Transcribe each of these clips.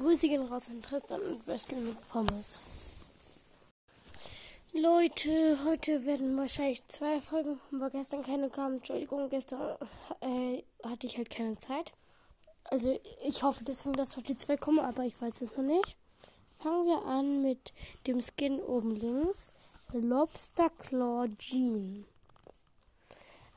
Grüße gehen raus an Tristan und Weskin mit Pommes. Leute, heute werden wahrscheinlich zwei Folgen weil gestern keine kamen. Entschuldigung, gestern äh, hatte ich halt keine Zeit. Also ich hoffe deswegen, dass heute zwei kommen, aber ich weiß es noch nicht. Fangen wir an mit dem Skin oben links. Lobster Claw Jean.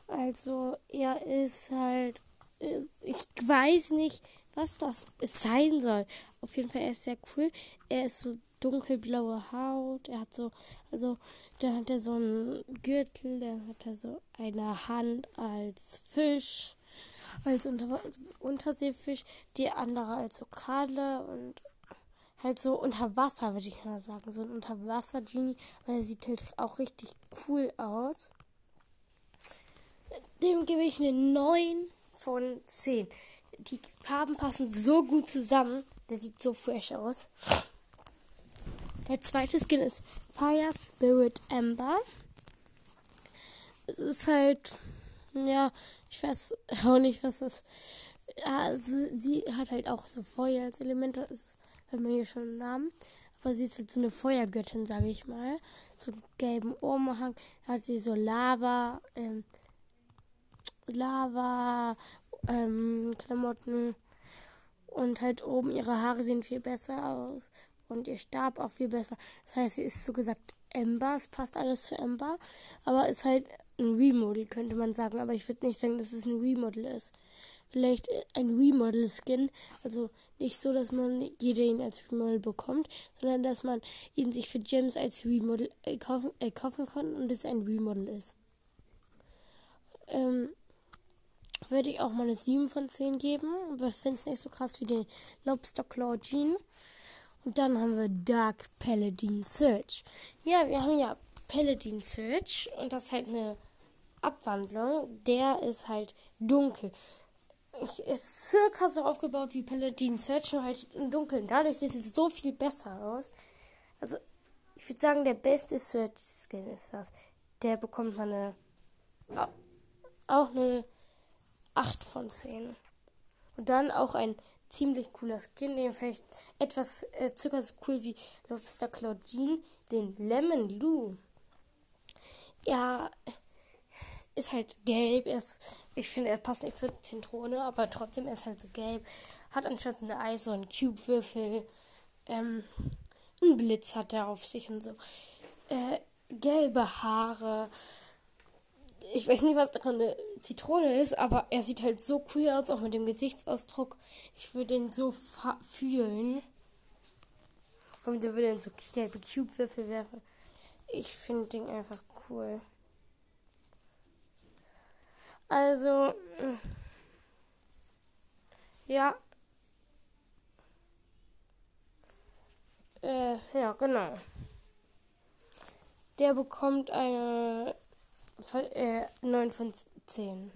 Also er ist halt, äh, ich weiß nicht, was das sein soll. Auf jeden Fall er ist sehr cool. Er ist so dunkelblaue Haut. Er hat so, also, da hat er so einen Gürtel, dann hat er so eine Hand als Fisch, als Unter Unterseefisch, die andere als so Kralle und halt so unter Wasser, würde ich mal sagen. So ein Unterwasser-Genie, weil er sieht halt auch richtig cool aus. Dem gebe ich eine 9 von 10. Die Farben passen so gut zusammen. Der sieht so fresh aus. Der zweite Skin ist Fire Spirit Ember. Es ist halt, ja, ich weiß auch nicht, was das. Ja, sie, sie hat halt auch so Feuer als Element. Das ist, hat man hier schon einen Namen. Aber sie ist halt so eine Feuergöttin, sage ich mal. So einen gelben Umhang. Da hat sie so Lava, ähm, Lava, ähm, Klamotten. Und halt oben ihre Haare sehen viel besser aus und ihr Stab auch viel besser. Das heißt, sie ist so gesagt Ember, es passt alles zu Ember, aber ist halt ein Remodel, könnte man sagen. Aber ich würde nicht sagen, dass es ein Remodel ist. Vielleicht ein Remodel-Skin, also nicht so, dass man jeder ihn als Remodel bekommt, sondern dass man ihn sich für Gems als Remodel äh, kaufen, äh, kaufen kann und es ein Remodel ist. Ähm, würde ich auch mal eine 7 von 10 geben, aber ich finde es nicht so krass wie den Lobster Claw Jean. Und dann haben wir Dark Paladin Search. Ja, wir haben ja Paladin Search und das ist halt eine Abwandlung. Der ist halt dunkel. Ist circa so aufgebaut wie Paladin Search, nur halt im Dunkeln. Dadurch sieht es so viel besser aus. Also, ich würde sagen, der beste Search-Skin ist das. Der bekommt man eine. Auch eine 8 von 10. Und dann auch ein ziemlich cooler Skin, den vielleicht etwas äh, circa so cool wie Lobster Claudine, den Lemon Lou. Ja, ist halt gelb. ist, ich finde, er passt nicht zur Zentrone, aber trotzdem ist halt so gelb. Hat anstatt eine Eis so einen Cube-Würfel. Ähm, einen Blitz hat er auf sich und so. Äh, gelbe Haare ich weiß nicht, was daran eine Zitrone ist, aber er sieht halt so cool aus, auch mit dem Gesichtsausdruck. Ich würde ihn so fühlen. Und der würde dann so gelbe Cube-Würfel werfen. Ich finde den einfach cool. Also, ja. Äh, ja, genau. Der bekommt eine äh, 9 von 10.